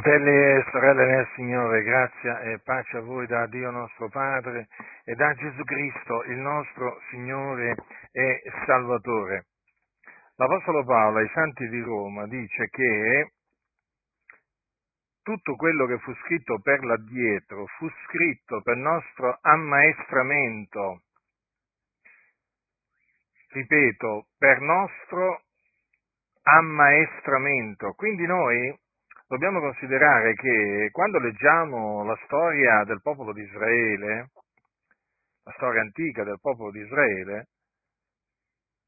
Fratelli e sorelle nel Signore, grazia e pace a voi da Dio nostro Padre e da Gesù Cristo, il nostro Signore e Salvatore. L'Apostolo Paolo ai Santi di Roma dice che tutto quello che fu scritto per l'addietro fu scritto per nostro ammaestramento, ripeto, per nostro ammaestramento. Quindi noi dobbiamo considerare che quando leggiamo la storia del popolo di Israele, la storia antica del popolo di Israele,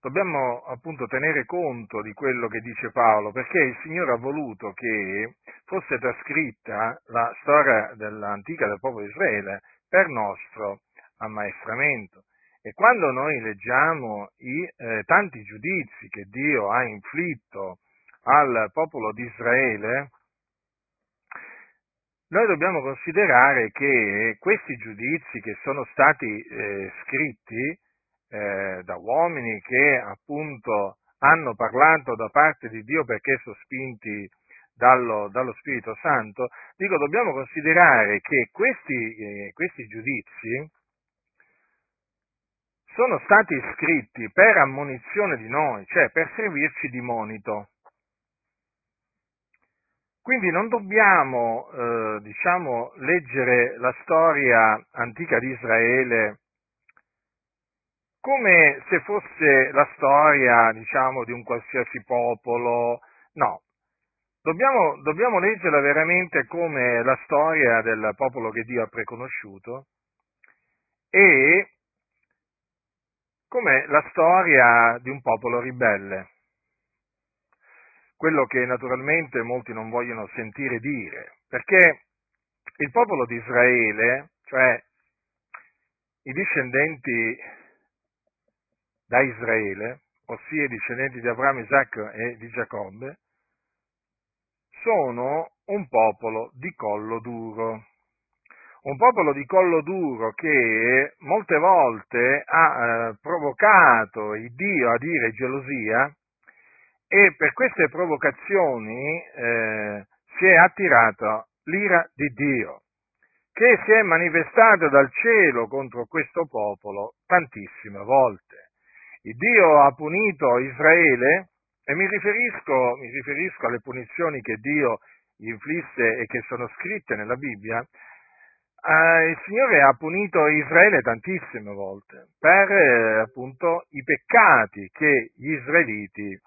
dobbiamo appunto tenere conto di quello che dice Paolo, perché il Signore ha voluto che fosse trascritta la storia dell'antica del popolo di Israele per nostro ammaestramento. E quando noi leggiamo i eh, tanti giudizi che Dio ha inflitto al popolo di Israele, noi dobbiamo considerare che questi giudizi che sono stati eh, scritti eh, da uomini che appunto hanno parlato da parte di Dio perché sospinti dallo, dallo Spirito Santo, dico dobbiamo considerare che questi, eh, questi giudizi sono stati scritti per ammonizione di noi, cioè per servirci di monito. Quindi non dobbiamo, eh, diciamo, leggere la storia antica di Israele come se fosse la storia, diciamo, di un qualsiasi popolo, no. Dobbiamo, dobbiamo leggerla veramente come la storia del popolo che Dio ha preconosciuto e come la storia di un popolo ribelle quello che naturalmente molti non vogliono sentire dire, perché il popolo di Israele, cioè i discendenti da Israele, ossia i discendenti di Abramo, Isacco e di Giacobbe, sono un popolo di collo duro. Un popolo di collo duro che molte volte ha eh, provocato il Dio a dire gelosia e per queste provocazioni eh, si è attirata l'ira di Dio, che si è manifestata dal cielo contro questo popolo tantissime volte. Il Dio ha punito Israele e mi riferisco, mi riferisco alle punizioni che Dio inflisse e che sono scritte nella Bibbia, eh, il Signore ha punito Israele tantissime volte per eh, appunto i peccati che gli israeliti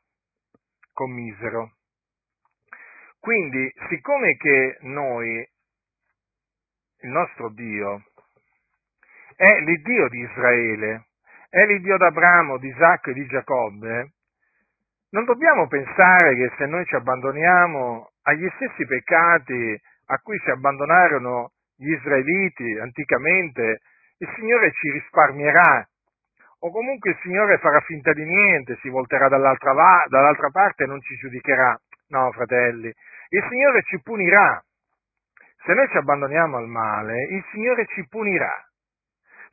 commisero. Quindi, siccome che noi, il nostro Dio, è l'Iddio di Israele, è l'Iddio d'Abramo, di Isacco e di Giacobbe, non dobbiamo pensare che se noi ci abbandoniamo agli stessi peccati a cui si abbandonarono gli israeliti anticamente, il Signore ci risparmierà o comunque il Signore farà finta di niente, si volterà dall'altra, va, dall'altra parte e non ci giudicherà. No, fratelli, il Signore ci punirà. Se noi ci abbandoniamo al male, il Signore ci punirà.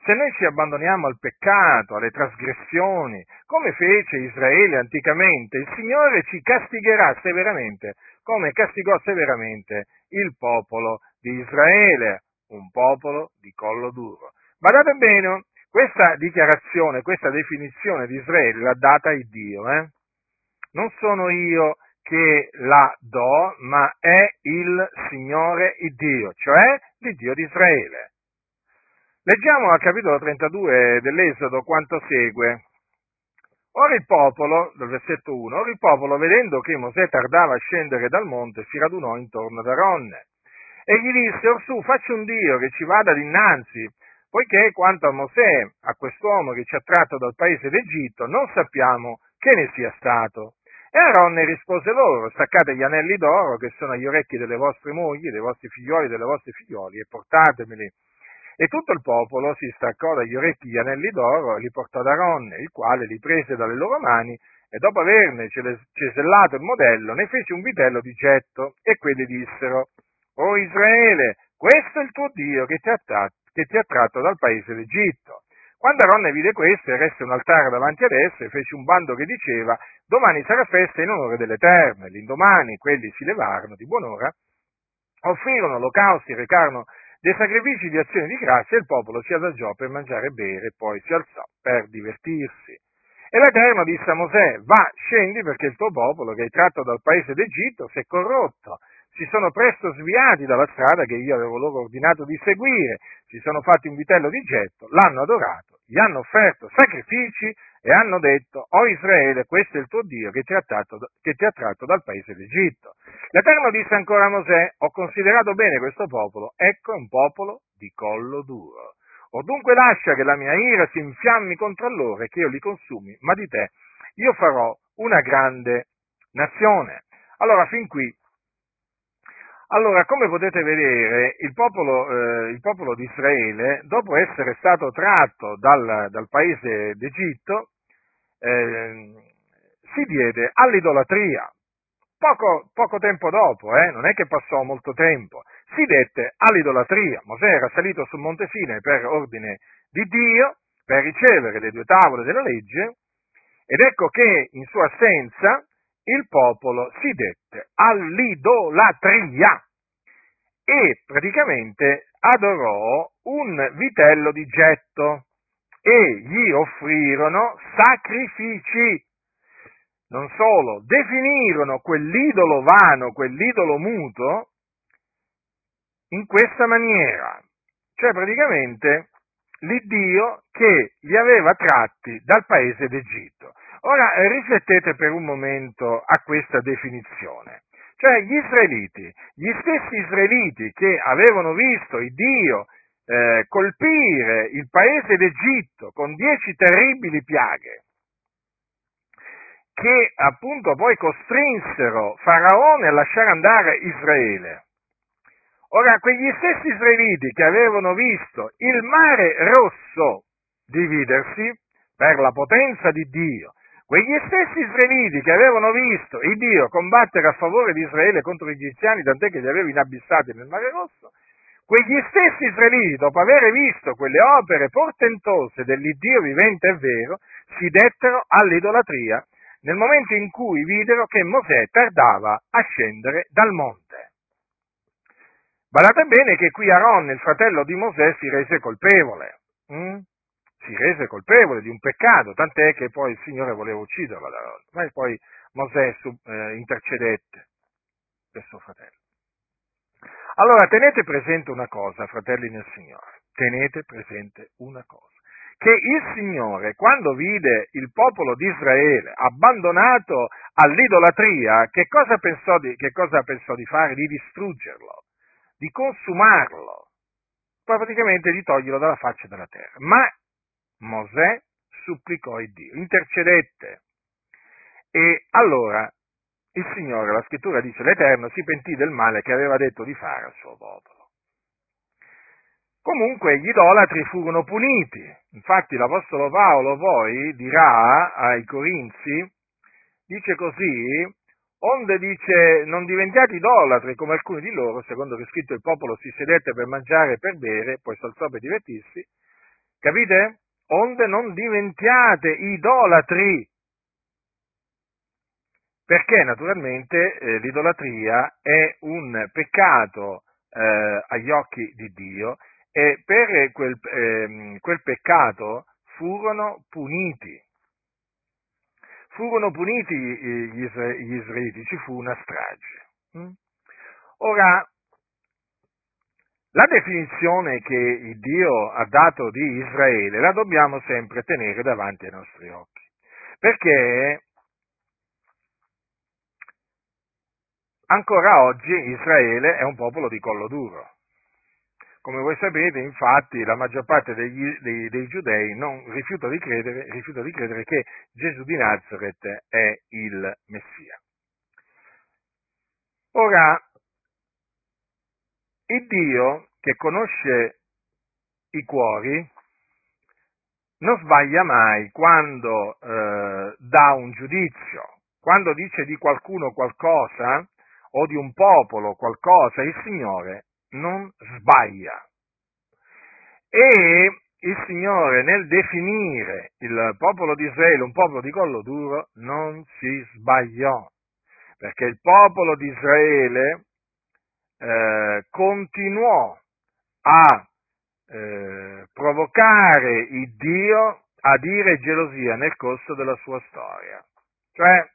Se noi ci abbandoniamo al peccato, alle trasgressioni, come fece Israele anticamente, il Signore ci castigherà severamente, come castigò severamente il popolo di Israele, un popolo di collo duro. Badate bene, questa dichiarazione, questa definizione di Israele l'ha data il Dio, eh? non sono io che la do, ma è il Signore il Dio, cioè il Dio di Israele. Leggiamo al capitolo 32 dell'Esodo quanto segue. Ora il popolo, dal versetto 1, ora il popolo, vedendo che Mosè tardava a scendere dal monte, si radunò intorno ad Aronne e gli disse, orsù, facci un Dio che ci vada dinanzi poiché quanto a Mosè, a quest'uomo che ci ha tratto dal paese d'Egitto, non sappiamo che ne sia stato. E Aaronne rispose loro, staccate gli anelli d'oro che sono agli orecchi delle vostre mogli, dei vostri figlioli delle vostre figlioli, e portatemeli. E tutto il popolo si staccò dagli orecchi gli anelli d'oro e li portò ad Aaronne, il quale li prese dalle loro mani e dopo averne cesellato il modello ne fece un vitello di getto e quelli dissero, O Israele, questo è il tuo Dio che ti ha che ti ha tratto dal paese d'Egitto. Quando Aronne vide questo, eresse un altare davanti ad esso e fece un bando che diceva domani sarà festa in onore dell'Eterno. L'indomani quelli si levarono di buon'ora offrirono olocausti, recarono dei sacrifici di azione di grazia e il popolo si adagiò per mangiare e bere e poi si alzò per divertirsi. E l'Eterno disse a Mosè, va, scendi perché il tuo popolo che hai tratto dal paese d'Egitto si è corrotto, si sono presto sviati dalla strada che io avevo loro ordinato di seguire, si sono fatti un vitello di getto, l'hanno adorato, gli hanno offerto sacrifici e hanno detto, o oh Israele, questo è il tuo Dio che ti, tratto, che ti, ha tratto dal paese d'Egitto. L'Eterno disse ancora a Mosè, ho considerato bene questo popolo, ecco un popolo di collo duro. O dunque lascia che la mia ira si infiammi contro loro e che io li consumi, ma di te io farò una grande nazione. Allora, fin qui. Allora, come potete vedere, il popolo, eh, il popolo di Israele, dopo essere stato tratto dal, dal paese d'Egitto, eh, si diede all'idolatria. Poco, poco tempo dopo, eh, non è che passò molto tempo, si dette all'idolatria. Mosè era salito sul Monte Sinai per ordine di Dio, per ricevere le due tavole della legge, ed ecco che in sua assenza il popolo si dette all'idolatria e praticamente adorò un vitello di getto e gli offrirono sacrifici. Non solo, definirono quell'idolo vano, quell'idolo muto, in questa maniera, cioè praticamente l'Iddio che li aveva tratti dal paese d'Egitto. Ora riflettete per un momento a questa definizione. Cioè gli israeliti, gli stessi israeliti che avevano visto il Dio eh, colpire il paese d'Egitto con dieci terribili piaghe, che appunto poi costrinsero Faraone a lasciare andare Israele. Ora, quegli stessi israeliti che avevano visto il mare rosso dividersi per la potenza di Dio, quegli stessi israeliti che avevano visto il Dio combattere a favore di Israele contro gli egiziani, tant'è che li aveva inabissati nel mare rosso, quegli stessi israeliti, dopo aver visto quelle opere portentose dell'Iddio vivente e vero, si dettero all'idolatria nel momento in cui videro che Mosè tardava a scendere dal monte. Badate bene che qui Aaron, il fratello di Mosè, si rese colpevole. Hm? Si rese colpevole di un peccato, tant'è che poi il Signore voleva ucciderlo. Ma poi Mosè eh, intercedette per suo fratello. Allora tenete presente una cosa, fratelli nel Signore, tenete presente una cosa, che il Signore, quando vide il popolo di Israele abbandonato all'idolatria, che cosa pensò di, cosa pensò di fare? Di distruggerlo di consumarlo, poi praticamente di toglierlo dalla faccia della terra. Ma Mosè supplicò il Dio, intercedette. E allora il Signore, la scrittura dice, l'Eterno si pentì del male che aveva detto di fare al suo popolo. Comunque gli idolatri furono puniti. Infatti l'Apostolo Paolo poi dirà ai Corinzi, dice così, Onde dice, non diventiate idolatri come alcuni di loro, secondo che è scritto il popolo si sedette per mangiare e per bere, poi si alzò per divertirsi. Capite? Onde non diventiate idolatri. Perché naturalmente eh, l'idolatria è un peccato eh, agli occhi di Dio e per quel, eh, quel peccato furono puniti furono puniti gli, israeliti, ci fu una strage. Mm? Ora, la definizione che Dio ha dato di Israele la dobbiamo sempre tenere davanti ai nostri occhi, perché ancora oggi Israele è un popolo di collo duro. Come voi sapete, infatti, la maggior parte degli, dei, dei, giudei non rifiuta di, credere, rifiuta di credere che Gesù di Nazareth è il Messia. Ora, il Dio che conosce i cuori non sbaglia mai quando eh, dà un giudizio, quando dice di qualcuno qualcosa o di un popolo qualcosa, il Signore non sbaglia. E il Signore nel definire il popolo di Israele un popolo di collo duro non si sbagliò, perché il popolo di Israele eh, continuò a eh, provocare il Dio a dire gelosia nel corso della sua storia. Cioè,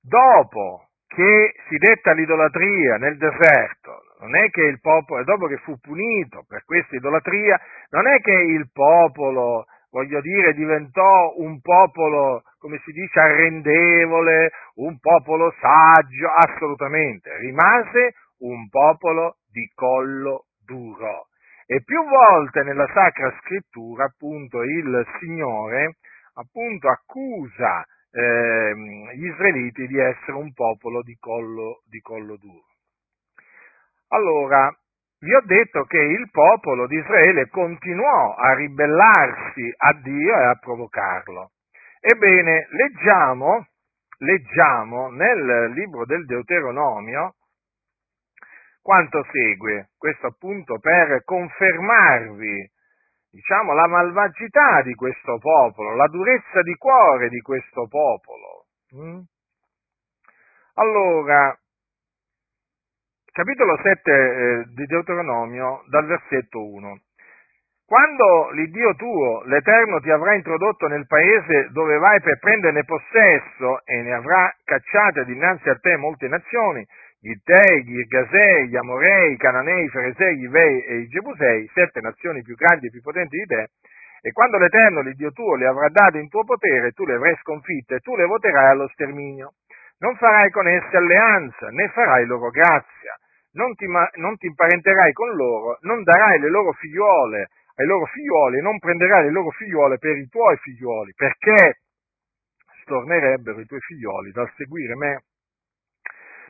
dopo che si detta l'idolatria nel deserto, non è che il popolo, dopo che fu punito per questa idolatria, non è che il popolo, voglio dire, diventò un popolo, come si dice, arrendevole, un popolo saggio, assolutamente, rimase un popolo di collo duro. E più volte nella Sacra Scrittura, appunto, il Signore, appunto, accusa eh, gli israeliti di essere un popolo di collo, di collo duro. Allora, vi ho detto che il popolo di Israele continuò a ribellarsi a Dio e a provocarlo. Ebbene, leggiamo, leggiamo nel libro del Deuteronomio quanto segue, questo appunto per confermarvi, diciamo, la malvagità di questo popolo, la durezza di cuore di questo popolo. Mm? Allora, capitolo 7 eh, di Deuteronomio, dal versetto 1. Quando l'Iddio tuo, l'Eterno, ti avrà introdotto nel paese dove vai per prenderne possesso e ne avrà cacciate dinanzi a te molte nazioni, gli Tei, gli Irgasei, gli Amorei, i Cananei, i Feresei, gli Ivei e i Gebusei, sette nazioni più grandi e più potenti di te, e quando l'Eterno, l'Iddio tuo, le avrà date in tuo potere, tu le avrai sconfitte tu le voterai allo sterminio. Non farai con esse alleanza, né farai loro grazia, non ti, non ti imparenterai con loro, non darai le loro figliuole ai loro figliuoli e non prenderai le loro figliuole per i tuoi figliuoli, perché stornerebbero i tuoi figliuoli dal seguire me.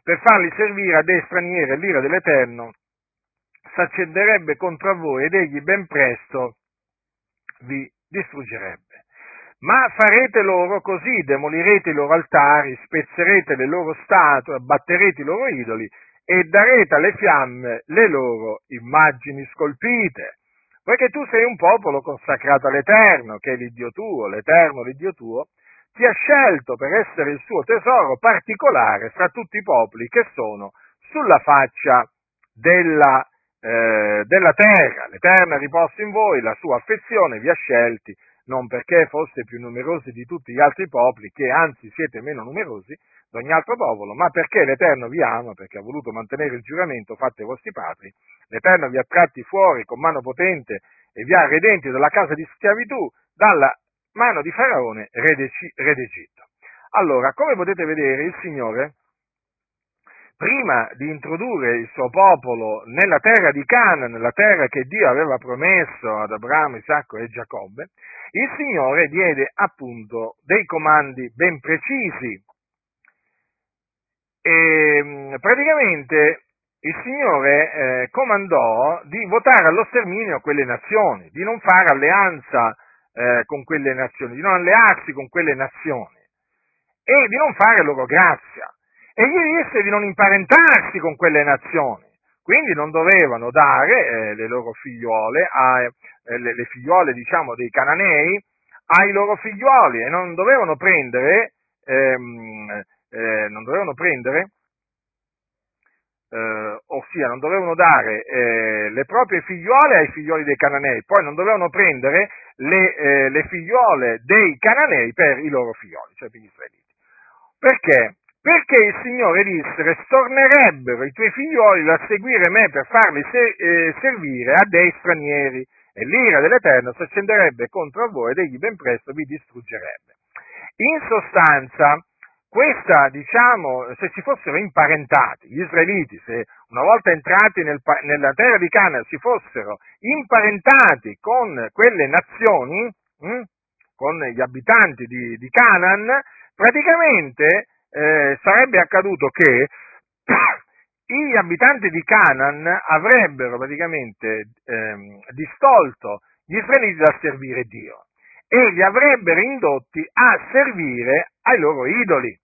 Per farli servire a dei stranieri l'ira dell'Eterno, s'accenderebbe contro voi ed egli ben presto vi distruggerebbe. Ma farete loro così, demolirete i loro altari, spezzerete le loro statue, abbatterete i loro idoli e darete alle fiamme le loro immagini scolpite. Poiché tu sei un popolo consacrato all'Eterno, che è l'Iddio tuo, l'Eterno, l'Iddio tuo, ti ha scelto per essere il suo tesoro particolare fra tutti i popoli che sono sulla faccia della, eh, della terra. L'Eterno ha riposto in voi, la sua affezione vi ha scelti non perché foste più numerosi di tutti gli altri popoli, che anzi siete meno numerosi di ogni altro popolo, ma perché l'Eterno vi ama, perché ha voluto mantenere il giuramento fatto ai vostri padri, l'Eterno vi ha tratti fuori con mano potente e vi ha redenti dalla casa di schiavitù, dalla mano di Faraone, re d'Egitto. Allora, come potete vedere, il Signore prima di introdurre il suo popolo nella terra di Cana, nella terra che Dio aveva promesso ad Abramo, Isacco e Giacobbe, il Signore diede appunto dei comandi ben precisi. E mm, praticamente il Signore eh, comandò di votare allo sterminio quelle nazioni, di non fare alleanza eh, con quelle nazioni, di non allearsi con quelle nazioni e di non fare loro grazia e gli disse di non imparentarsi con quelle nazioni. Quindi non dovevano dare eh, le loro figliuole, a, eh, le, le, figliuole diciamo dei cananei, ai loro figliuoli e non dovevano prendere, ehm, eh, non dovevano prendere eh, ossia non dovevano dare eh, le proprie figliuole ai figlioli dei cananei, poi non dovevano prendere le, eh, le figliuole dei cananei per i loro figlioli, cioè per gli israeliti. Perché? Perché il Signore disse, restornerebbero i tuoi figlioli da seguire me per farli se- eh, servire a dei stranieri, e l'ira dell'Eterno si accenderebbe contro voi ed egli ben presto vi distruggerebbe. In sostanza, questa, diciamo, se si fossero imparentati, gli israeliti, se una volta entrati nel, nella terra di Canaan si fossero imparentati con quelle nazioni, hm, con gli abitanti di, di Canaan, praticamente eh, sarebbe accaduto che gli abitanti di Canaan avrebbero praticamente ehm, distolto gli israeliti da servire Dio e li avrebbero indotti a servire ai loro idoli.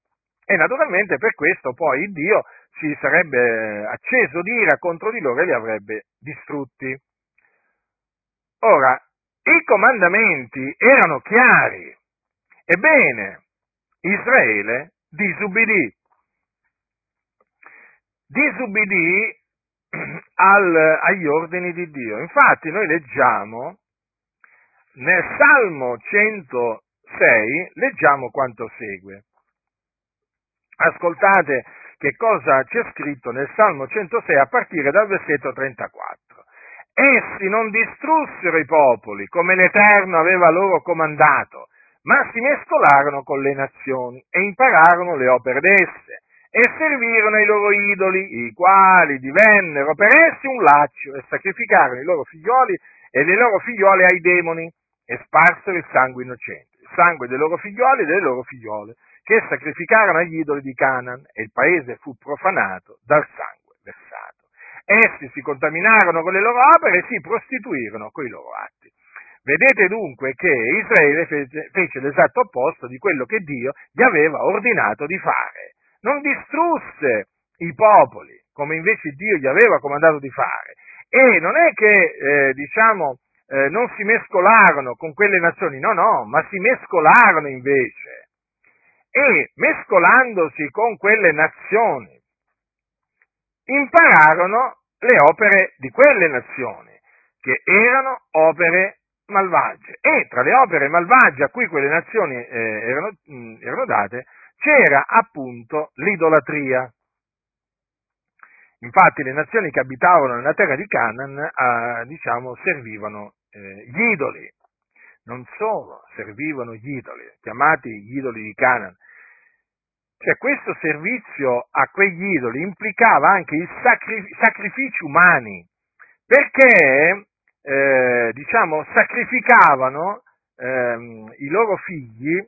E naturalmente per questo poi Dio si sarebbe acceso di ira contro di loro e li avrebbe distrutti. Ora, i comandamenti erano chiari. Ebbene, Israele disubbidì. disubbidì al, agli ordini di Dio. Infatti noi leggiamo nel Salmo 106, leggiamo quanto segue. Ascoltate che cosa c'è scritto nel Salmo 106 a partire dal versetto 34. Essi non distrussero i popoli come l'Eterno aveva loro comandato, ma si mescolarono con le nazioni e impararono le opere d'esse e servirono ai loro idoli, i quali divennero per essi un laccio e sacrificarono i loro figlioli e le loro figliole ai demoni e sparsero il sangue innocente, il sangue dei loro figlioli e delle loro figliole che sacrificarono agli idoli di Canaan e il paese fu profanato dal sangue versato. Essi si contaminarono con le loro opere e si prostituirono con i loro atti. Vedete dunque che Israele fece, fece l'esatto opposto di quello che Dio gli aveva ordinato di fare. Non distrusse i popoli, come invece Dio gli aveva comandato di fare. E non è che, eh, diciamo, eh, non si mescolarono con quelle nazioni, no, no, ma si mescolarono invece e mescolandosi con quelle nazioni impararono le opere di quelle nazioni, che erano opere malvagie. E tra le opere malvagie a cui quelle nazioni eh, erano, mh, erano date c'era appunto l'idolatria. Infatti le nazioni che abitavano nella terra di Canaan, eh, diciamo, servivano eh, gli idoli. Non solo servivano gli idoli, chiamati gli idoli di Canaan, cioè questo servizio a quegli idoli implicava anche i sacri- sacrifici umani, perché eh, diciamo, sacrificavano ehm, i loro figli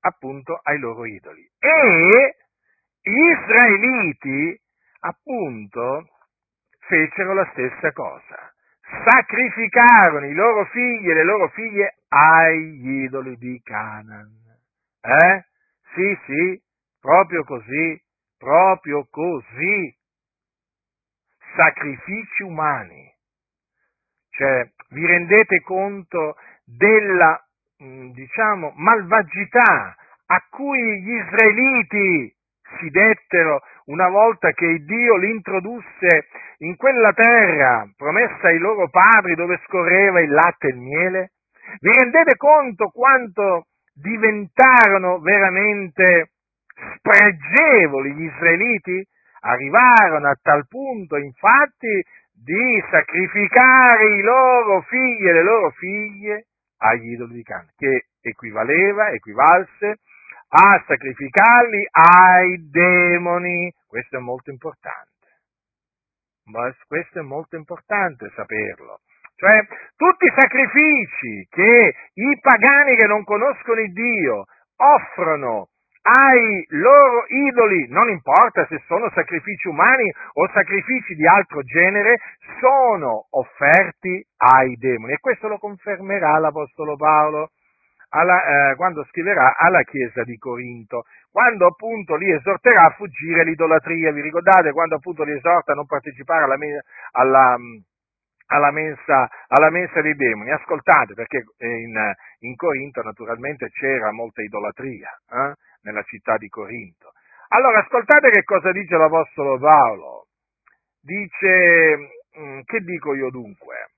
appunto ai loro idoli. E gli israeliti appunto fecero la stessa cosa, sacrificarono i loro figli e le loro figlie agli idoli di Canaan. Eh? Sì, sì, Proprio così, proprio così. Sacrifici umani. Cioè, vi rendete conto della, mm, diciamo, malvagità a cui gli israeliti si dettero una volta che Dio li introdusse in quella terra promessa ai loro padri dove scorreva il latte e il miele? Vi rendete conto quanto diventarono veramente spregevoli gli israeliti arrivarono a tal punto, infatti, di sacrificare i loro figli e le loro figlie agli idoli di Canaan, che equivaleva, equivalse a sacrificarli ai demoni. Questo è molto importante. Questo è molto importante saperlo. Cioè, tutti i sacrifici che i pagani che non conoscono il Dio offrono ai loro idoli, non importa se sono sacrifici umani o sacrifici di altro genere, sono offerti ai demoni. E questo lo confermerà l'Apostolo Paolo alla, eh, quando scriverà alla Chiesa di Corinto, quando appunto li esorterà a fuggire l'idolatria. Vi ricordate quando appunto li esorta a non partecipare alla, alla alla mensa, alla mensa, dei demoni. Ascoltate, perché in, in, Corinto naturalmente c'era molta idolatria. Eh? nella città di Corinto. Allora, ascoltate che cosa dice l'Apostolo Paolo. Dice, mm, che dico io dunque?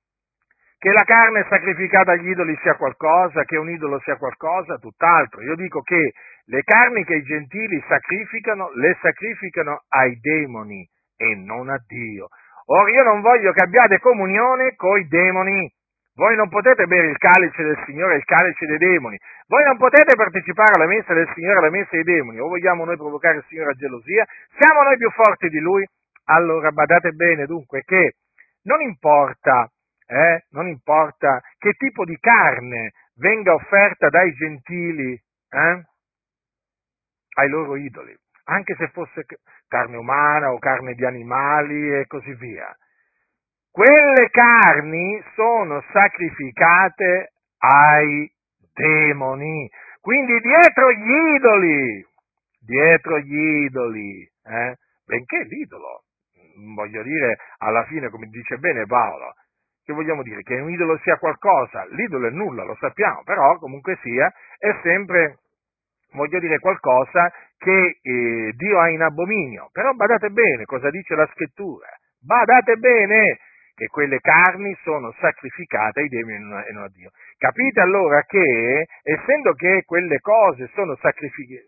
Che la carne sacrificata agli idoli sia qualcosa, che un idolo sia qualcosa, tutt'altro. Io dico che le carni che i gentili sacrificano, le sacrificano ai demoni e non a Dio. Ora io non voglio che abbiate comunione coi demoni. Voi non potete bere il calice del Signore e il calice dei demoni. Voi non potete partecipare alla messa del Signore e alla messa dei demoni. O vogliamo noi provocare il Signore a gelosia? Siamo noi più forti di Lui? Allora badate bene dunque che non importa, eh, non importa che tipo di carne venga offerta dai gentili eh, ai loro idoli, anche se fosse carne umana o carne di animali e così via. Quelle carni sono sacrificate ai demoni. Quindi dietro gli idoli, dietro gli idoli, eh, benché l'idolo, voglio dire, alla fine, come dice bene Paolo, che vogliamo dire? Che un idolo sia qualcosa, l'idolo è nulla, lo sappiamo, però comunque sia, è sempre, voglio dire qualcosa che eh, Dio ha in abominio. Però badate bene cosa dice la scrittura. Badate bene che quelle carni sono sacrificate ai demoni e non a Dio. Capite allora che, essendo che quelle cose sono sacrificate,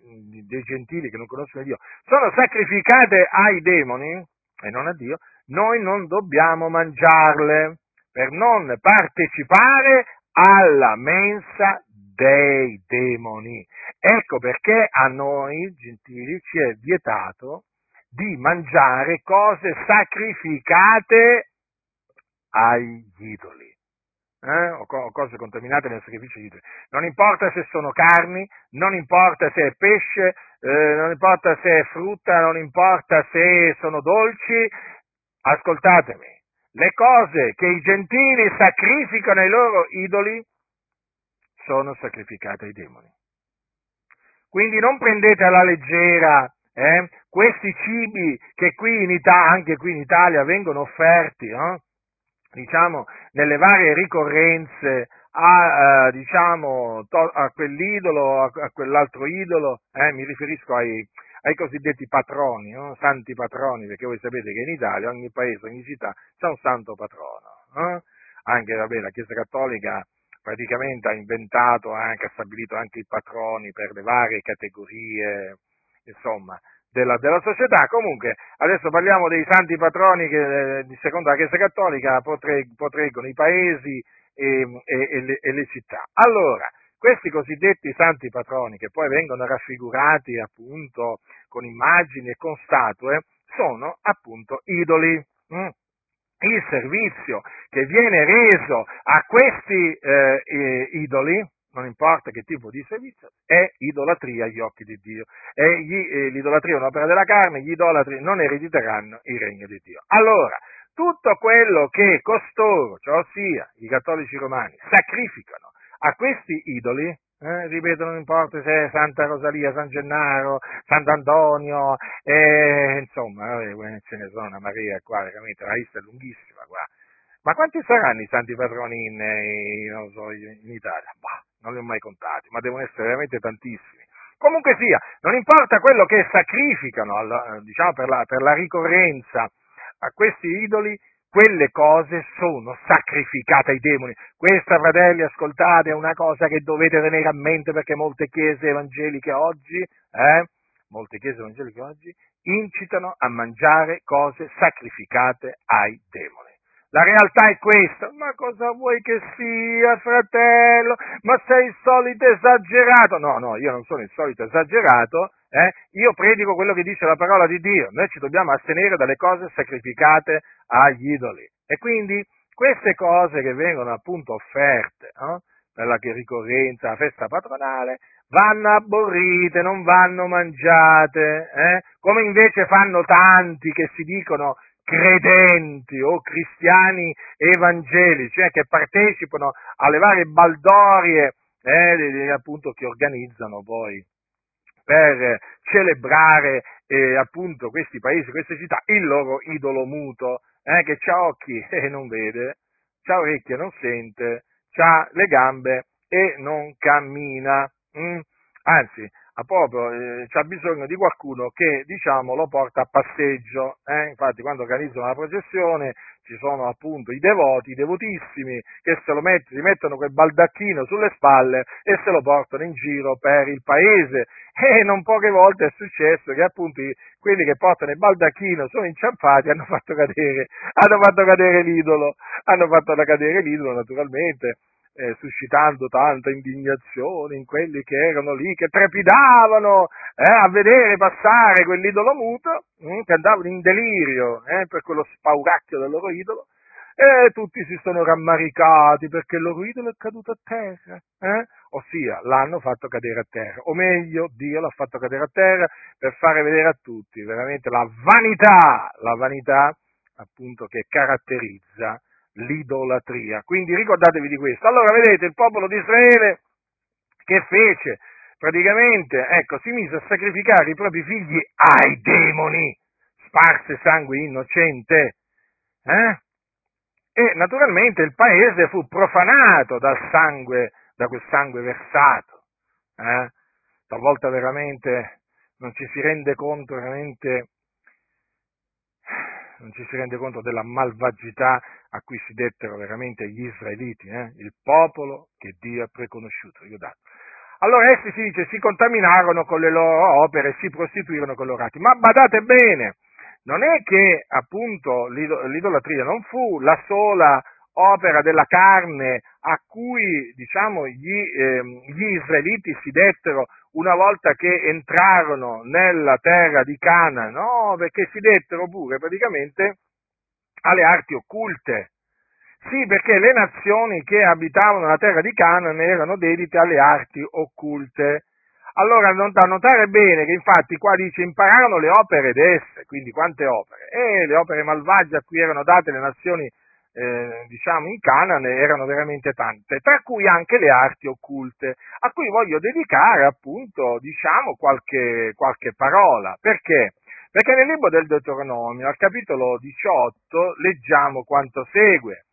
dei gentili che non conoscono Dio, sono sacrificate ai demoni e non a Dio, noi non dobbiamo mangiarle per non partecipare alla mensa dei demoni. Ecco perché a noi gentili ci è vietato di mangiare cose sacrificate agli idoli. Eh? O, co- cose contaminate nel sacrificio agli idoli. Non importa se sono carni, non importa se è pesce, eh, non importa se è frutta, non importa se sono dolci, ascoltatemi, le cose che i gentili sacrificano ai loro idoli sono sacrificate ai demoni. Quindi non prendete alla leggera eh, questi cibi che qui in Italia, anche qui in Italia vengono offerti, eh, diciamo, nelle varie ricorrenze a, eh, diciamo, to- a quell'idolo, a, a, quell'altro idolo, eh, mi riferisco ai, ai cosiddetti patroni, no? santi patroni, perché voi sapete che in Italia ogni paese, ogni città c'è un santo patrono. Eh? Anche vabbè, la Chiesa Cattolica praticamente ha inventato, anche, ha stabilito anche i patroni per le varie categorie, insomma, della, della, società. Comunque, adesso parliamo dei santi patroni che, eh, secondo la Chiesa Cattolica, potrei, i paesi e, e, e, le, e, le, città. Allora, questi cosiddetti santi patroni, che poi vengono raffigurati appunto con immagini e con statue, sono appunto idoli. Mm? Il servizio che viene reso a questi eh, idoli, non importa che tipo di servizio, è idolatria agli occhi di Dio. Gli, eh, l'idolatria è un'opera della carne, gli idolatri non erediteranno il regno di Dio. Allora, tutto quello che costoro, cioè ossia i cattolici romani, sacrificano a questi idoli, eh, ripeto, non importa se è Santa Rosalia, San Gennaro, Sant'Antonio, eh, insomma, eh, ce ne sono una Maria qua, veramente la lista è lunghissima qua. Ma quanti saranno i santi patroni in, in, so, in Italia? Bah, non li ho mai contati, ma devono essere veramente tantissimi. Comunque sia, non importa quello che sacrificano diciamo, per, la, per la ricorrenza a questi idoli, quelle cose sono sacrificate ai demoni. Questa, fratelli, ascoltate, è una cosa che dovete tenere a mente perché molte chiese evangeliche oggi, eh, molte chiese evangeliche oggi, incitano a mangiare cose sacrificate ai demoni. La realtà è questa. Ma cosa vuoi che sia, fratello? Ma sei il solito esagerato? No, no, io non sono il solito esagerato. Eh? Io predico quello che dice la parola di Dio. Noi ci dobbiamo astenere dalle cose sacrificate agli idoli. E quindi queste cose che vengono appunto offerte eh, per la ricorrenza, la festa patronale, vanno abborrite, non vanno mangiate, eh? come invece fanno tanti che si dicono credenti o cristiani evangelici, cioè che partecipano alle varie baldorie eh, appunto che organizzano poi per celebrare eh, appunto questi paesi, queste città, il loro idolo muto, eh, che ha occhi e non vede, ha orecchie e non sente, ha le gambe e non cammina. Mm? Anzi, ha proprio eh, c'ha bisogno di qualcuno che diciamo lo porta a passeggio. Eh? Infatti, quando organizzano la processione ci sono appunto i devoti, i devotissimi che se lo mettono, si mettono quel baldacchino sulle spalle e se lo portano in giro per il paese. E non poche volte è successo che appunto quelli che portano il baldacchino sono inciampati e hanno fatto cadere, hanno fatto cadere l'idolo, hanno fatto cadere l'idolo naturalmente eh, suscitando tanta indignazione in quelli che erano lì, che trepidavano eh, a vedere passare quell'idolo muto, hm, che andavano in delirio eh, per quello spauracchio del loro idolo, e tutti si sono rammaricati perché il loro idolo è caduto a terra, eh? ossia l'hanno fatto cadere a terra, o meglio Dio l'ha fatto cadere a terra per fare vedere a tutti veramente la vanità, la vanità appunto che caratterizza l'idolatria. Quindi ricordatevi di questo. Allora vedete il popolo di Israele che fece? Praticamente, ecco, si mise a sacrificare i propri figli ai demoni, sparse sangue innocente. Eh? E naturalmente il paese fu profanato dal sangue, da quel sangue versato. Eh? talvolta veramente non ci si rende conto veramente non ci si rende conto della malvagità a cui si dettero veramente gli israeliti, eh? il popolo che Dio ha preconosciuto. Allora essi si dice si contaminarono con le loro opere, si prostituirono con i loro atti. Ma badate bene, non è che appunto l'idolatria non fu la sola opera della carne a cui diciamo, gli, eh, gli israeliti si dettero una volta che entrarono nella terra di Cana, no, perché si dettero pure praticamente alle arti occulte. Sì, perché le nazioni che abitavano la terra di Canaan erano dedite alle arti occulte. Allora, da notare bene che infatti qua dice impararono le opere d'esse, quindi quante opere? E le opere malvagie a cui erano date le nazioni, eh, diciamo, in Canaan erano veramente tante, tra cui anche le arti occulte, a cui voglio dedicare appunto, diciamo, qualche, qualche parola. Perché? Perché nel libro del Deuteronomio, al capitolo 18, leggiamo quanto segue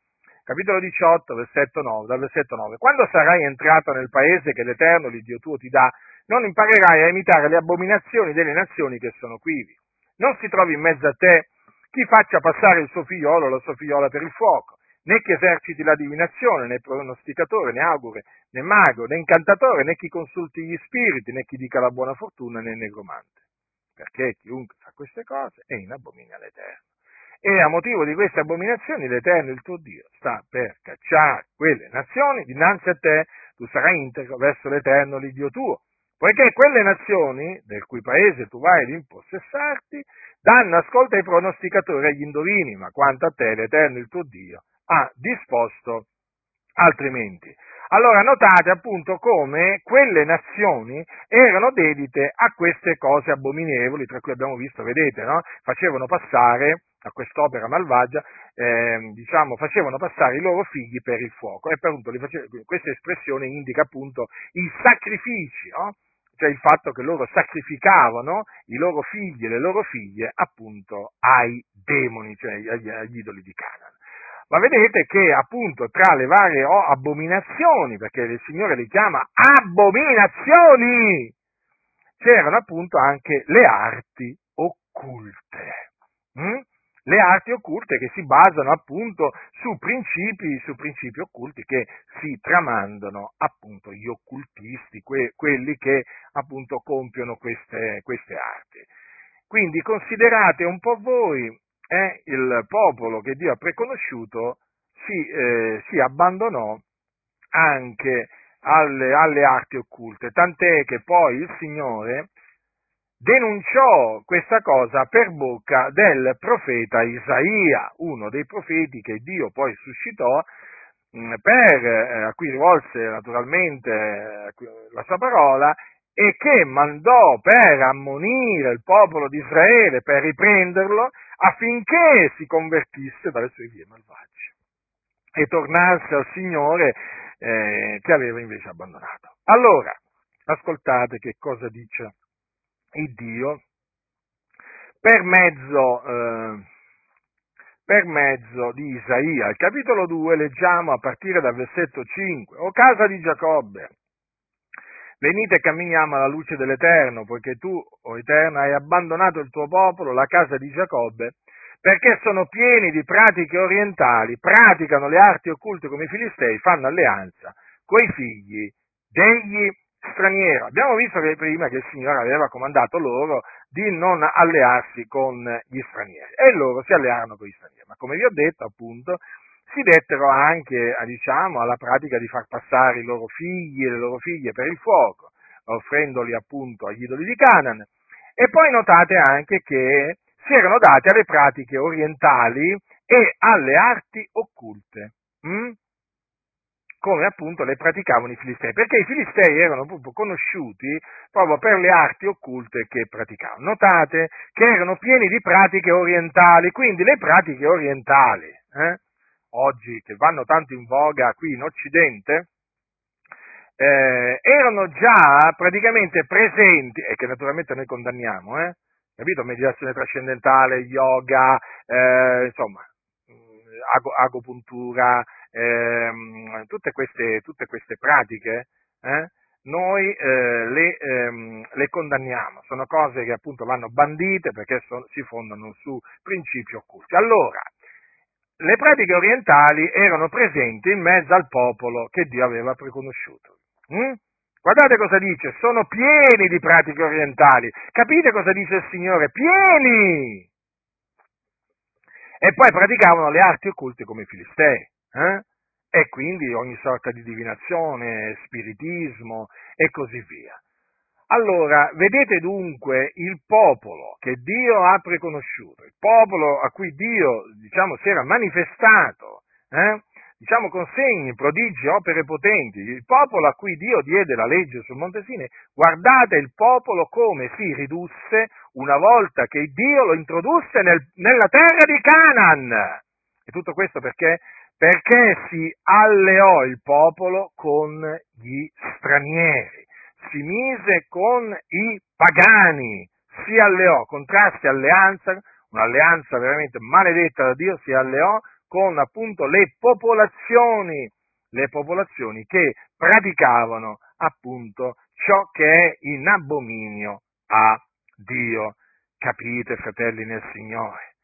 capitolo 18, versetto 9, dal versetto 9. Quando sarai entrato nel paese che l'Eterno, l'Iddio tuo, ti dà, non imparerai a imitare le abominazioni delle nazioni che sono quivi. Non si trovi in mezzo a te chi faccia passare il suo figliolo o la sua figliola per il fuoco, né chi eserciti la divinazione, né pronosticatore, né augure, né mago, né incantatore, né chi consulti gli spiriti, né chi dica la buona fortuna, né negromante. Perché chiunque fa queste cose è in abominio all'Eterno. E a motivo di queste abominazioni l'Eterno, il tuo Dio, sta per cacciare quelle nazioni dinanzi a te, tu sarai integro verso l'Eterno, l'Iddio tuo, poiché quelle nazioni, del cui paese tu vai ad impossessarti, danno ascolto ai pronosticatori e agli indovini, ma quanto a te l'Eterno, il tuo Dio, ha disposto altrimenti. Allora notate appunto come quelle nazioni erano dedite a queste cose abominevoli, tra cui abbiamo visto, vedete, no? facevano passare a quest'opera malvagia, eh, diciamo, facevano passare i loro figli per il fuoco. E appunto facevano, questa espressione indica appunto i sacrifici, no? Cioè il fatto che loro sacrificavano i loro figli e le loro figlie appunto ai demoni, cioè agli, agli idoli di Canaan. Ma vedete che appunto tra le varie oh, abominazioni, perché il Signore le chiama abominazioni, c'erano appunto anche le arti occulte. Mm? Le arti occulte che si basano appunto su principi, su principi occulti che si tramandano appunto gli occultisti, que, quelli che appunto compiono queste, queste, arti. Quindi considerate un po' voi eh, il popolo che Dio ha preconosciuto si, eh, si abbandonò anche alle, alle arti occulte, tant'è che poi il Signore denunciò questa cosa per bocca del profeta Isaia, uno dei profeti che Dio poi suscitò mm, per, eh, a cui rivolse naturalmente eh, la sua parola e che mandò per ammonire il popolo di Israele, per riprenderlo, affinché si convertisse dalle sue vie malvagie e tornasse al Signore eh, che aveva invece abbandonato. Allora, ascoltate che cosa dice il Dio per mezzo, eh, per mezzo di Isaia. Al capitolo 2 leggiamo a partire dal versetto 5. O casa di Giacobbe, venite e camminiamo alla luce dell'Eterno, poiché tu, o Eterno, hai abbandonato il tuo popolo, la casa di Giacobbe, perché sono pieni di pratiche orientali, praticano le arti occulte come i filistei, fanno alleanza coi figli degli straniero. Abbiamo visto che prima che il Signore aveva comandato loro di non allearsi con gli stranieri e loro si allearono con gli stranieri, ma come vi ho detto appunto si dettero anche diciamo, alla pratica di far passare i loro figli e le loro figlie per il fuoco, offrendoli appunto agli idoli di Canaan. E poi notate anche che si erano dati alle pratiche orientali e alle arti occulte. Mm? Come appunto le praticavano i filistei, perché i filistei erano appunto conosciuti proprio per le arti occulte che praticavano. Notate che erano pieni di pratiche orientali, quindi le pratiche orientali, eh, oggi che vanno tanto in voga qui in Occidente, eh, erano già praticamente presenti, e che naturalmente noi condanniamo, eh, capito? Meditazione trascendentale, yoga, eh, insomma, agopuntura, ehm, tutte, queste, tutte, queste, pratiche eh, noi eh, le, ehm, le, condanniamo, sono cose che appunto vanno bandite perché son, si fondano su principi occulti. Allora, le pratiche orientali erano presenti in mezzo al popolo che Dio aveva preconosciuto. Mm? Guardate cosa dice, sono pieni di pratiche orientali. Capite cosa dice il Signore? Pieni! E poi praticavano le arti occulte come i filistei. Eh? E quindi ogni sorta di divinazione, spiritismo e così via. Allora, vedete dunque il popolo che Dio ha preconosciuto, il popolo a cui Dio, diciamo, si era manifestato, eh? diciamo con segni, prodigi, opere potenti, il popolo a cui Dio diede la legge sul Monte Sinai, guardate il popolo come si ridusse una volta che Dio lo introdusse nel, nella terra di Canaan. E tutto questo perché? Perché si alleò il popolo con gli stranieri si mise con i pagani, si alleò, contrasti alleanza, un'alleanza veramente maledetta da Dio, si alleò con appunto le popolazioni, le popolazioni che praticavano appunto ciò che è in abominio a Dio. Capite, fratelli nel Signore?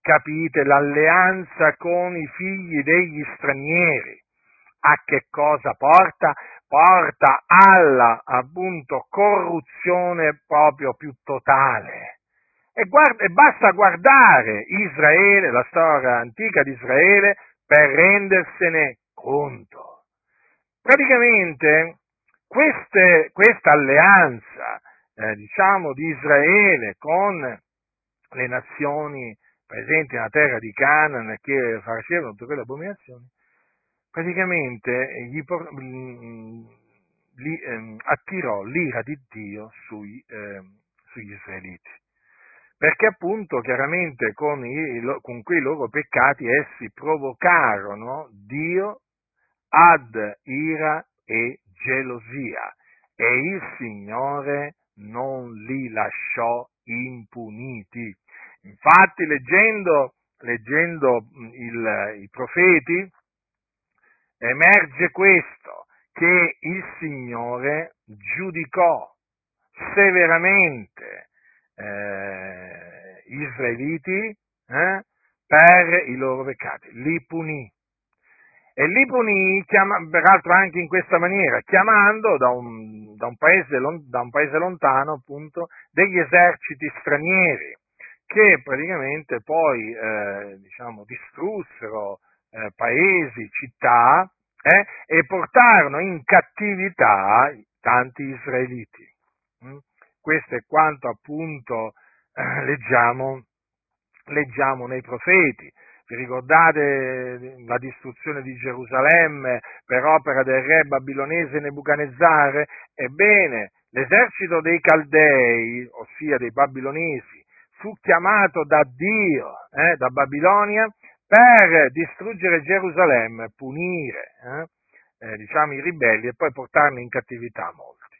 Capite l'alleanza con i figli degli stranieri? A che cosa porta? porta alla appunto corruzione proprio più totale. E, guarda, e basta guardare Israele, la storia antica di Israele, per rendersene conto. Praticamente questa alleanza, eh, diciamo, di Israele con le nazioni presenti nella terra di Canaan che facevano tutte quelle abominazioni, praticamente gli, mm, gli eh, attirò l'ira di Dio sui, eh, sugli israeliti. Perché appunto chiaramente con, i, con quei loro peccati essi provocarono Dio ad ira e gelosia e il Signore non li lasciò impuniti. Infatti leggendo, leggendo mm, il, i profeti, emerge questo, che il Signore giudicò severamente eh, gli israeliti eh, per i loro peccati, li punì. E li punì, chiama, peraltro anche in questa maniera, chiamando da un, da un, paese, da un paese lontano appunto degli eserciti stranieri che praticamente poi eh, diciamo, distrussero eh, paesi, città, eh, e portarono in cattività tanti israeliti. Mm? Questo è quanto appunto eh, leggiamo, leggiamo nei profeti. Vi ricordate la distruzione di Gerusalemme per opera del re babilonese Nebuchadnezzar? Ebbene, l'esercito dei Caldei, ossia dei babilonesi, fu chiamato da Dio, eh, da Babilonia, per distruggere Gerusalemme, punire eh, eh, diciamo, i ribelli e poi portarne in cattività molti.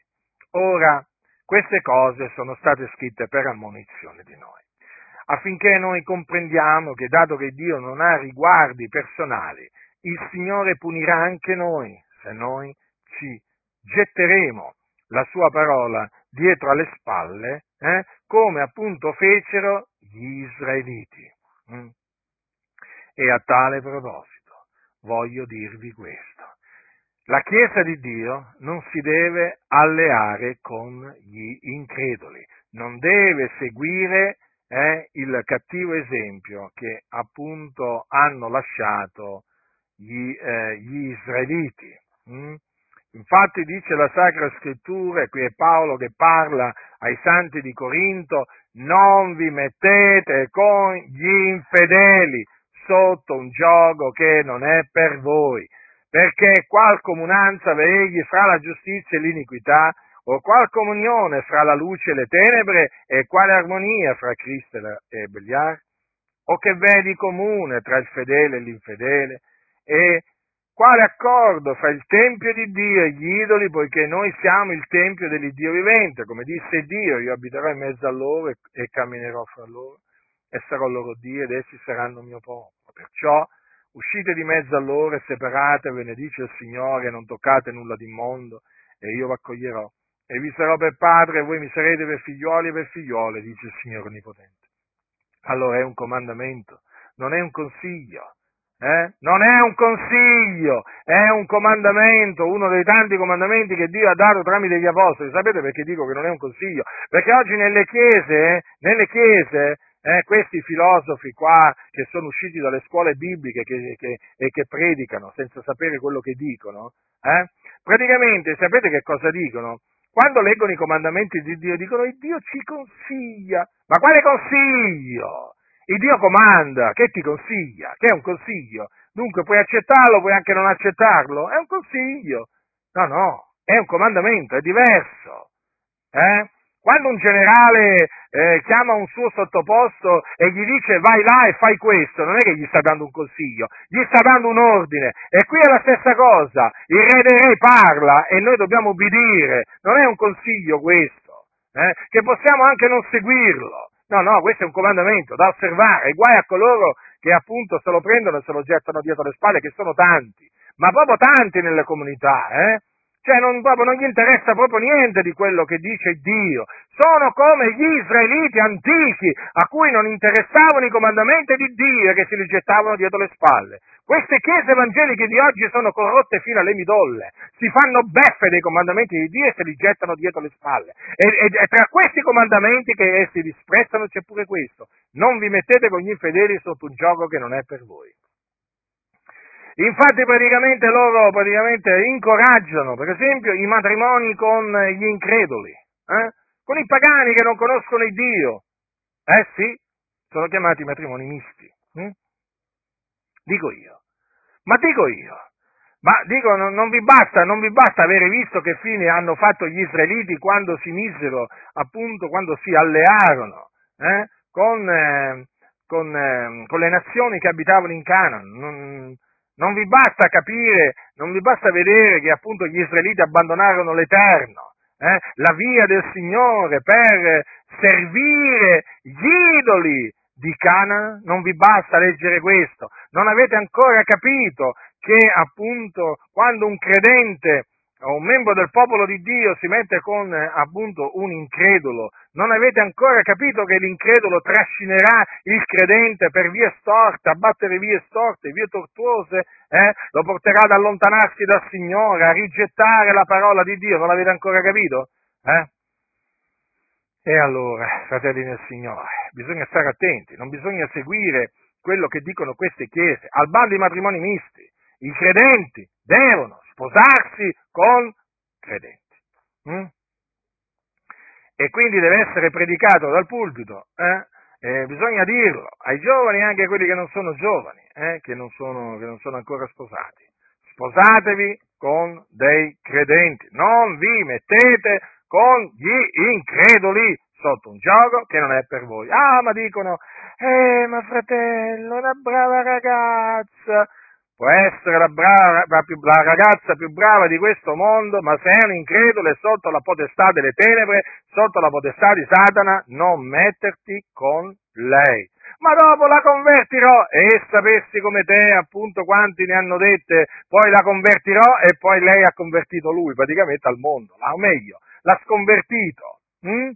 Ora, queste cose sono state scritte per ammonizione di noi, affinché noi comprendiamo che dato che Dio non ha riguardi personali, il Signore punirà anche noi se noi ci getteremo la sua parola dietro alle spalle, eh, come appunto fecero gli israeliti. Mm. E a tale proposito voglio dirvi questo. La Chiesa di Dio non si deve alleare con gli increduli, non deve seguire eh, il cattivo esempio che appunto hanno lasciato gli, eh, gli israeliti. Mm? Infatti dice la Sacra Scrittura, e qui è Paolo che parla ai santi di Corinto, non vi mettete con gli infedeli, sotto un gioco che non è per voi, perché qual comunanza vegli fra la giustizia e l'iniquità, o qual comunione fra la luce e le tenebre, e quale armonia fra Cristo e Beliar? O che vedi comune tra il fedele e l'infedele? E quale accordo fra il Tempio di Dio e gli idoli, poiché noi siamo il Tempio dell'Iddio vivente, come disse Dio, io abiterò in mezzo a loro e, e camminerò fra loro e sarò loro Dio ed essi saranno mio popolo. Perciò uscite di mezzo a loro e separatevi, benedice il Signore, non toccate nulla di immondo, e io vi accoglierò e vi sarò per padre e voi mi sarete per figlioli e per figliole, dice il Signore Onnipotente. Allora è un comandamento, non è un consiglio. Eh? Non è un consiglio, è un comandamento, uno dei tanti comandamenti che Dio ha dato tramite gli apostoli. Sapete perché dico che non è un consiglio? Perché oggi nelle chiese, nelle chiese eh, questi filosofi qua che sono usciti dalle scuole bibliche che, che, e che predicano senza sapere quello che dicono, eh, praticamente sapete che cosa dicono? Quando leggono i comandamenti di Dio dicono Dio ci consiglia, ma quale consiglio? Il Dio comanda, che ti consiglia? Che è un consiglio? Dunque puoi accettarlo, puoi anche non accettarlo, è un consiglio. No, no, è un comandamento, è diverso. Eh? Quando un generale eh, chiama un suo sottoposto e gli dice vai là e fai questo, non è che gli sta dando un consiglio, gli sta dando un ordine. E qui è la stessa cosa, il re dei re parla e noi dobbiamo ubbidire, non è un consiglio questo, eh, che possiamo anche non seguirlo. No, no, questo è un comandamento da osservare, guai a coloro che appunto se lo prendono e se lo gettano dietro le spalle, che sono tanti, ma proprio tanti nelle comunità, eh? Cioè non, proprio, non gli interessa proprio niente di quello che dice Dio. Sono come gli israeliti antichi a cui non interessavano i comandamenti di Dio e che si li gettavano dietro le spalle. Queste chiese evangeliche di oggi sono corrotte fino alle midolle, si fanno beffe dei comandamenti di Dio e se li gettano dietro le spalle. E, e, e tra questi comandamenti che essi disprezzano c'è pure questo. Non vi mettete con gli infedeli sotto un gioco che non è per voi. Infatti praticamente loro praticamente incoraggiano, per esempio, i matrimoni con gli increduli, eh? con i pagani che non conoscono il Dio. Eh sì, sono chiamati matrimoni misti. Hm? Dico io. Ma dico io. Ma dico, non, non, vi basta, non vi basta avere visto che fine hanno fatto gli israeliti quando si misero, appunto, quando si allearono eh? con, eh, con, eh, con, le nazioni che abitavano in Canaan. Non, non vi basta capire, non vi basta vedere che appunto gli israeliti abbandonarono l'Eterno, eh, la via del Signore per servire gli idoli di Cana? Non vi basta leggere questo. Non avete ancora capito che appunto quando un credente o un membro del popolo di Dio si mette con appunto un incredulo, non avete ancora capito che l'incredulo trascinerà il credente per vie storte, a battere vie storte, vie tortuose, eh? lo porterà ad allontanarsi dal Signore, a rigettare la parola di Dio, non l'avete ancora capito? Eh? E allora, fratelli nel Signore, bisogna stare attenti, non bisogna seguire quello che dicono queste chiese, al bando i matrimoni misti. I credenti devono sposarsi con credenti. Mm? E quindi deve essere predicato dal pulpito, eh? Eh, bisogna dirlo ai giovani e anche a quelli che non sono giovani, eh? che, non sono, che non sono ancora sposati. Sposatevi con dei credenti, non vi mettete con gli increduli sotto un gioco che non è per voi. Ah, ma dicono, eh, ma fratello, una brava ragazza, può essere la, brava, la, ragazza più brava di questo mondo, ma se è un incredulo e sotto la potestà delle tenebre, sotto la potestà di Satana, non metterti con lei. Ma dopo la convertirò e sapessi come te, appunto, quanti ne hanno dette, poi la convertirò e poi lei ha convertito lui praticamente al mondo, o meglio, l'ha sconvertito. Hm?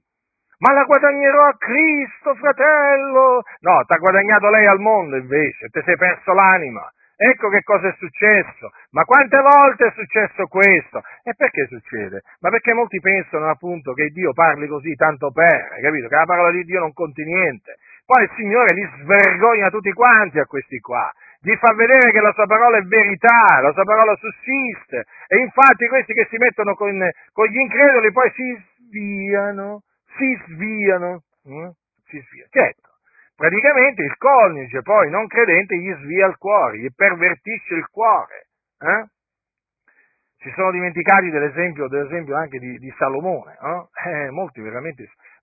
Ma la guadagnerò a Cristo, fratello! No, ti ha guadagnato lei al mondo invece, ti sei perso l'anima. Ecco che cosa è successo. Ma quante volte è successo questo? E perché succede? Ma perché molti pensano appunto che Dio parli così tanto per, capito? Che la parola di Dio non conti niente. Poi il Signore li svergogna tutti quanti a questi qua. Gli fa vedere che la sua parola è verità, la sua parola sussiste. E infatti questi che si mettono con, con gli increduli poi si sviano, si sviano, hm? si sviano. Certo, praticamente il coniuge poi non credente gli svia il cuore, gli pervertisce il cuore. Eh? Si sono dimenticati dell'esempio, dell'esempio anche di, di Salomone, no? eh, molti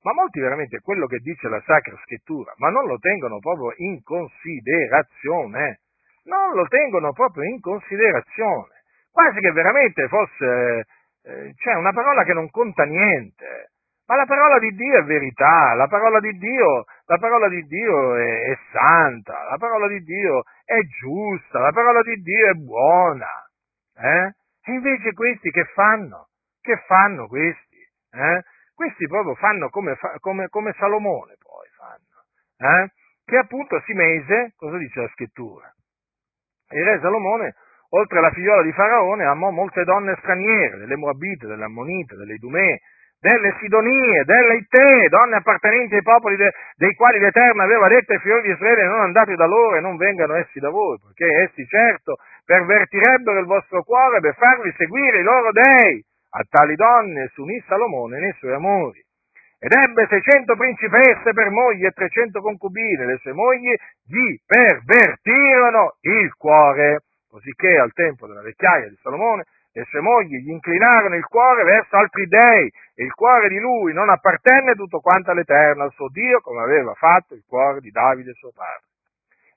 ma molti veramente quello che dice la Sacra Scrittura, ma non lo tengono proprio in considerazione, non lo tengono proprio in considerazione, quasi che veramente fosse, eh, cioè una parola che non conta niente, ma la parola di Dio è verità, la parola di Dio, la parola di Dio è, è, santa, la parola di Dio è giusta, la parola di Dio è buona. Eh? E invece questi che fanno? Che fanno questi? Eh? Questi proprio fanno come, come, come Salomone poi fanno, eh? che appunto si mise, cosa dice la scrittura? Il re Salomone, oltre alla figliola di Faraone, amò molte donne straniere, delle Moabite, delle Ammonite, delle Idumee, delle Sidonie, delle Ittee, donne appartenenti ai popoli de, dei quali l'Eterno aveva detto ai figli di Israele non andate da loro e non vengano essi da voi, perché essi certo pervertirebbero il vostro cuore per farvi seguire i loro dei. A tali donne si Salomone nei suoi amori. Ed ebbe seicento principesse per mogli e trecento concubine, le sue mogli gli pervertirono il cuore, cosicché al tempo della vecchiaia di Salomone le sue mogli gli inclinarono il cuore verso altri dei e il cuore di lui non appartenne tutto quanto all'Eterno, al suo Dio, come aveva fatto il cuore di Davide suo padre.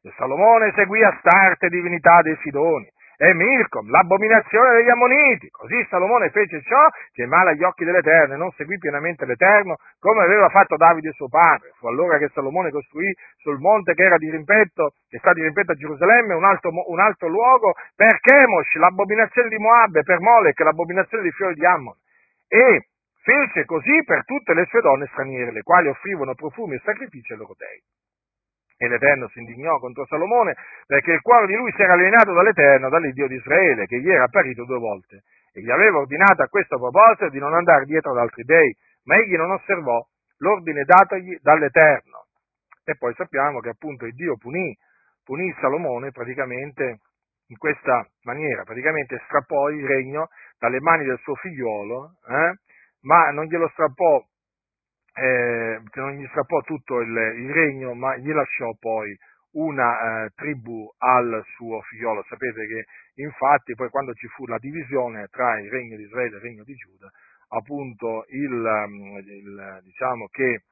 E Salomone seguì Astarte, divinità dei Sidoni, e Milcom, l'abominazione degli Ammoniti. Così Salomone fece ciò che è male agli occhi dell'Eterno e non seguì pienamente l'Eterno come aveva fatto Davide suo padre. Fu allora che Salomone costruì sul monte che era di rimpetto, che sta di rimpetto a Gerusalemme, un altro, un altro luogo per Chemosh, l'abominazione di Moab, per Molech, l'abominazione dei fiori di Ammon. E fece così per tutte le sue donne straniere, le quali offrivano profumi e sacrifici ai loro dei. E l'Eterno si indignò contro Salomone perché il cuore di lui si era alienato dall'Eterno, dall'Iddio di Israele, che gli era apparito due volte. E gli aveva ordinato a questo proposito di non andare dietro ad altri dei, ma egli non osservò l'ordine datogli dall'Eterno. E poi sappiamo che appunto il Dio punì, punì Salomone praticamente in questa maniera, praticamente strappò il regno dalle mani del suo figliolo, eh? ma non glielo strappò eh, che non gli strappò tutto il, il, regno, ma gli lasciò poi una eh, tribù al suo figliolo. Sapete che infatti poi quando ci fu la divisione tra il regno di Israele e il regno di Giuda, appunto il, mm, il diciamo che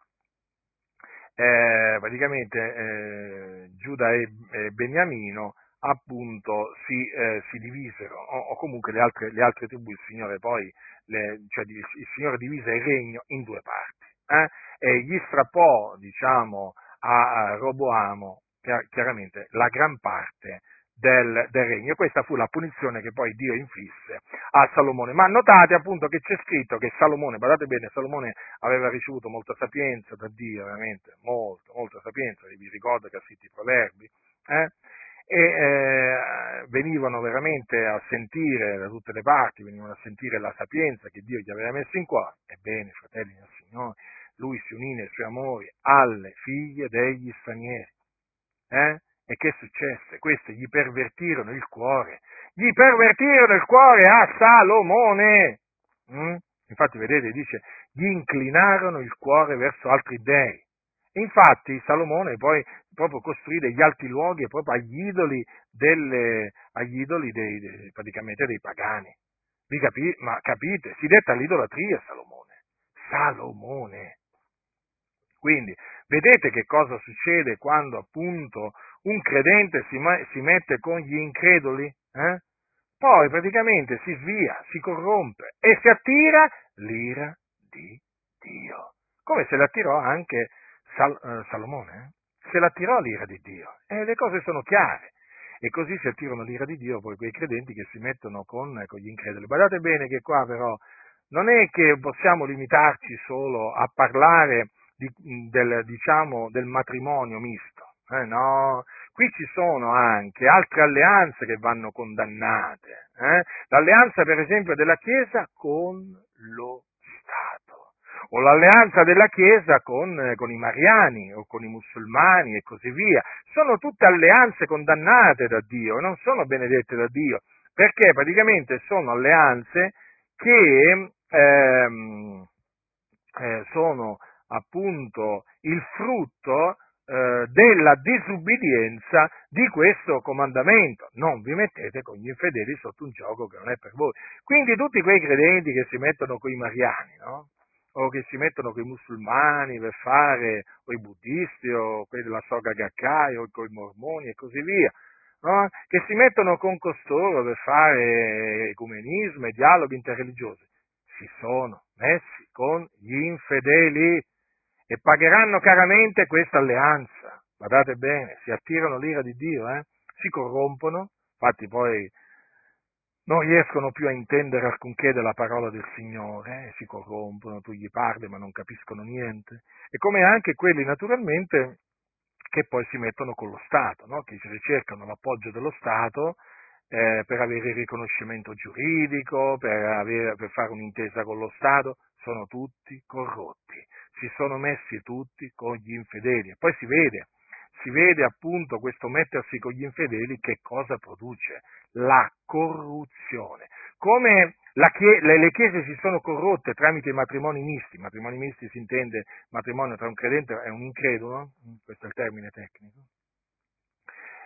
eh, praticamente eh, Giuda e, e, Beniamino appunto si, eh, si divisero, o, o, comunque le altre, le altre tribù, il Signore poi, le, cioè il Signore divise il regno in due parti eh, e gli strappò, diciamo, a Roboamo chiaramente la gran parte del, del, regno. Questa fu la punizione che poi Dio inflisse a Salomone. Ma notate appunto che c'è scritto che Salomone, guardate bene, Salomone aveva ricevuto molta sapienza da Dio, veramente, molto, molta sapienza, vi ricordo che ha scritto i proverbi, eh? e eh, venivano veramente a sentire da tutte le parti, venivano a sentire la sapienza che Dio gli aveva messo in cuore. Ebbene, fratelli del Signore, lui si unì nei suoi amori alle figlie degli stranieri. Eh? E che successe? Queste gli pervertirono il cuore, gli pervertirono il cuore a Salomone. Mm? Infatti, vedete, dice, gli inclinarono il cuore verso altri dei. Infatti Salomone poi proprio costruì degli alti luoghi proprio agli idoli, delle, agli idoli dei, dei, praticamente dei pagani. Capi, ma capite? Si detta all'idolatria Salomone. Salomone. Quindi vedete che cosa succede quando appunto un credente si, si mette con gli increduli? Eh? Poi praticamente si svia, si corrompe e si attira l'ira di Dio. Come se l'attirò anche Sal, eh, Salomone, eh? se l'attirò l'ira di Dio. E le cose sono chiare. E così si attirano l'ira di Dio poi quei credenti che si mettono con, con gli increduli. Guardate bene che qua però non è che possiamo limitarci solo a parlare di, del, diciamo, del matrimonio misto. Eh, no, qui ci sono anche altre alleanze che vanno condannate. Eh? L'alleanza, per esempio, della Chiesa con lo Stato, o l'alleanza della Chiesa con, con, i mariani o con i musulmani e così via. Sono tutte alleanze condannate da Dio non sono benedette da Dio, perché praticamente sono alleanze che ehm, eh, sono appunto il frutto eh, della disubbidienza di questo comandamento. Non vi mettete con gli infedeli sotto un gioco che non è per voi. Quindi tutti quei credenti che si mettono con i mariani, no? o che si mettono con i musulmani per fare, o i buddisti, o quelli della Soga Gakkai, o con i mormoni e così via, no? che si mettono con costoro per fare ecumenismo e dialoghi interreligiosi, si sono messi con gli infedeli e pagheranno caramente questa alleanza. Guardate bene, si attirano l'ira di Dio, eh? si corrompono, infatti poi non riescono più a intendere alcunché della parola del Signore, eh, si corrompono, tu gli parli ma non capiscono niente, e come anche quelli naturalmente che poi si mettono con lo Stato, no? che ricercano l'appoggio dello Stato eh, per avere il riconoscimento giuridico, per, avere, per fare un'intesa con lo Stato, sono tutti corrotti, si sono messi tutti con gli infedeli e poi si vede, si vede appunto questo mettersi con gli infedeli che cosa produce? La corruzione. Come chie- le, le, chiese si sono corrotte tramite i matrimoni misti, matrimoni misti si intende matrimonio tra un credente e un incredulo, questo è il termine tecnico,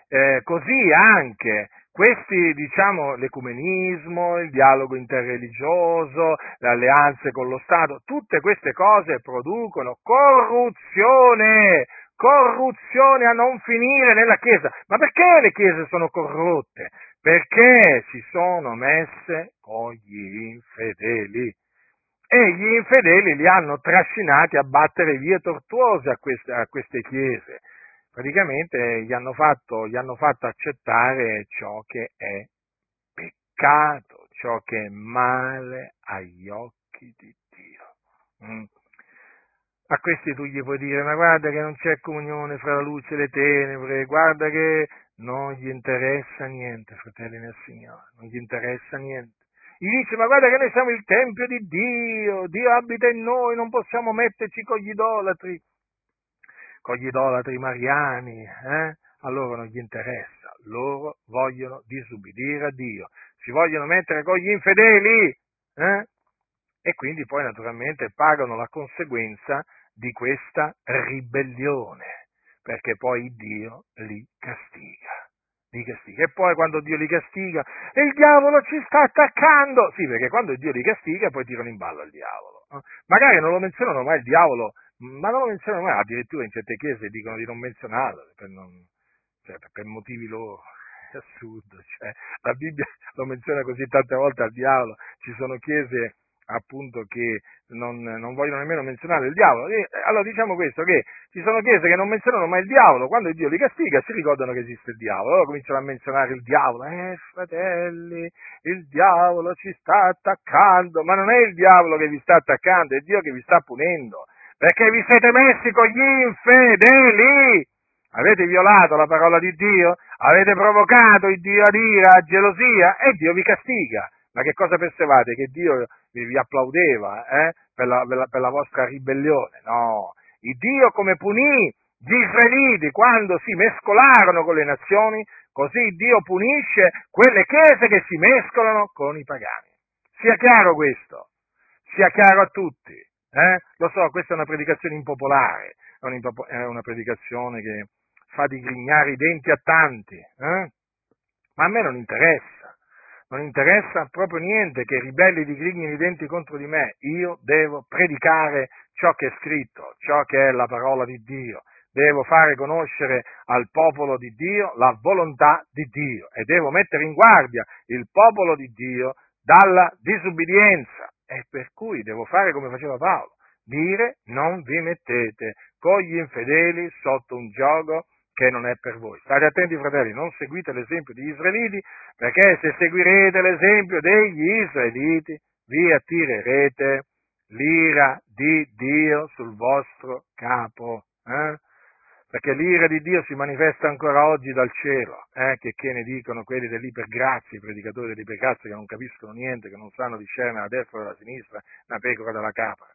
eh, così anche questi, diciamo, l'ecumenismo, il dialogo interreligioso, le alleanze con lo Stato, tutte queste cose producono corruzione, corruzione a non finire nella Chiesa. Ma perché le Chiese sono corrotte? Perché si sono messe con gli infedeli. E gli infedeli li hanno trascinati a battere vie tortuose a queste, a queste chiese praticamente gli hanno, fatto, gli hanno fatto accettare ciò che è peccato, ciò che è male agli occhi di Dio. Mm. A questi tu gli puoi dire, ma guarda che non c'è comunione fra la luce e le tenebre, guarda che non gli interessa niente, fratelli nel Signore, non gli interessa niente. Gli dice, ma guarda che noi siamo il Tempio di Dio, Dio abita in noi, non possiamo metterci con gli idolatri con gli idolatri mariani, eh? a loro non gli interessa, loro vogliono disubbidire a Dio, si vogliono mettere con gli infedeli eh? e quindi poi naturalmente pagano la conseguenza di questa ribellione, perché poi Dio li castiga. Li castiga. E poi quando Dio li castiga, il diavolo ci sta attaccando. Sì, perché quando Dio li castiga poi tirano in ballo il diavolo. Eh? Magari non lo menzionano mai il diavolo ma non lo menzionano mai, addirittura in certe chiese dicono di non menzionarlo, per, non, cioè, per motivi loro. Assurdo, cioè, la Bibbia lo menziona così tante volte al diavolo, ci sono chiese appunto che non, non, vogliono nemmeno menzionare il diavolo. E, allora diciamo questo, che ci sono chiese che non menzionano mai il diavolo, quando Dio li castiga si ricordano che esiste il diavolo, allora cominciano a menzionare il diavolo, eh fratelli, il diavolo ci sta attaccando, ma non è il diavolo che vi sta attaccando, è Dio che vi sta punendo perché vi siete messi con gli infedeli. Avete violato la parola di Dio, avete provocato il Dio ad ira, a gelosia e Dio vi castiga. Ma che cosa pensavate? Che Dio vi, applaudeva eh? per, la, per, la, per la vostra ribellione? No, il Dio come punì gli israeliti quando si mescolarono con le nazioni, così Dio punisce quelle chiese che si mescolano con i pagani. Sia chiaro questo, sia chiaro a tutti. Eh? Lo so, questa è una predicazione impopolare, è una predicazione che fa digrignare i denti a tanti, eh? ma a me non interessa, non interessa proprio niente che i ribelli digrignino i denti contro di me, io devo predicare ciò che è scritto, ciò che è la parola di Dio, devo fare conoscere al popolo di Dio la volontà di Dio e devo mettere in guardia il popolo di Dio dalla disubbidienza e per cui devo fare come faceva Paolo, dire non vi mettete con gli infedeli sotto un gioco che non è per voi. State attenti fratelli, non seguite l'esempio degli israeliti, perché se seguirete l'esempio degli israeliti vi attirerete l'ira di Dio sul vostro capo. Eh? Perché l'ira di Dio si manifesta ancora oggi dal cielo, eh, che, che ne dicono quelli dell'ipergrazia, i predicatori dell'ipergrazia che non capiscono niente, che non sanno discernere la destra e la sinistra, una pecora dalla capra.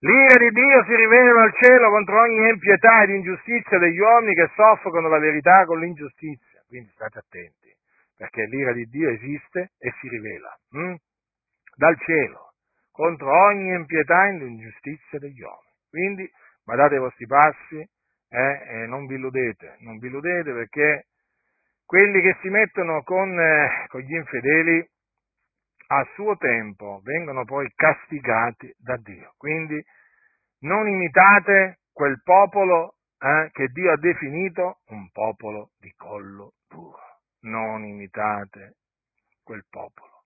L'ira di Dio si rivela dal cielo contro ogni impietà ed ingiustizia degli uomini che soffocano la verità con l'ingiustizia. Quindi state attenti, perché l'ira di Dio esiste e si rivela hm? dal cielo contro ogni impietà ed ingiustizia degli uomini. Quindi badate ai vostri passi, eh, eh, non vi illudete, non vi illudete perché quelli che si mettono con, eh, con gli infedeli a suo tempo vengono poi castigati da Dio. Quindi non imitate quel popolo eh, che Dio ha definito un popolo di collo duro. Non imitate quel popolo.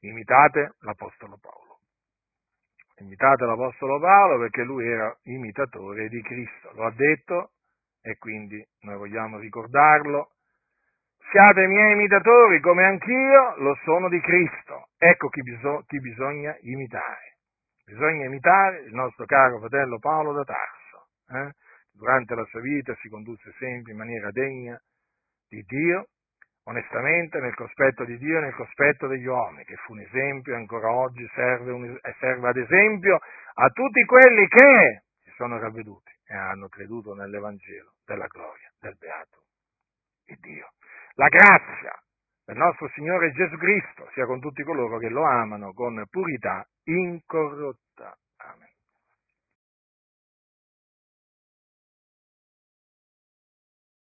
Imitate l'Apostolo Paolo imitate l'Apostolo Paolo perché lui era imitatore di Cristo, lo ha detto e quindi noi vogliamo ricordarlo siate miei imitatori come anch'io lo sono di Cristo. Ecco chi, biso- chi bisogna imitare. Bisogna imitare il nostro caro fratello Paolo da Tarso. Eh? Durante la sua vita si condusse sempre in maniera degna di Dio, onestamente nel cospetto di Dio e nel cospetto degli uomini, che fu un esempio e ancora oggi serve, un, serve ad esempio a tutti quelli che si sono ravveduti e hanno creduto nell'Evangelo della gloria del beato di Dio. La grazia del nostro Signore Gesù Cristo sia con tutti coloro che lo amano con purità incorrotta.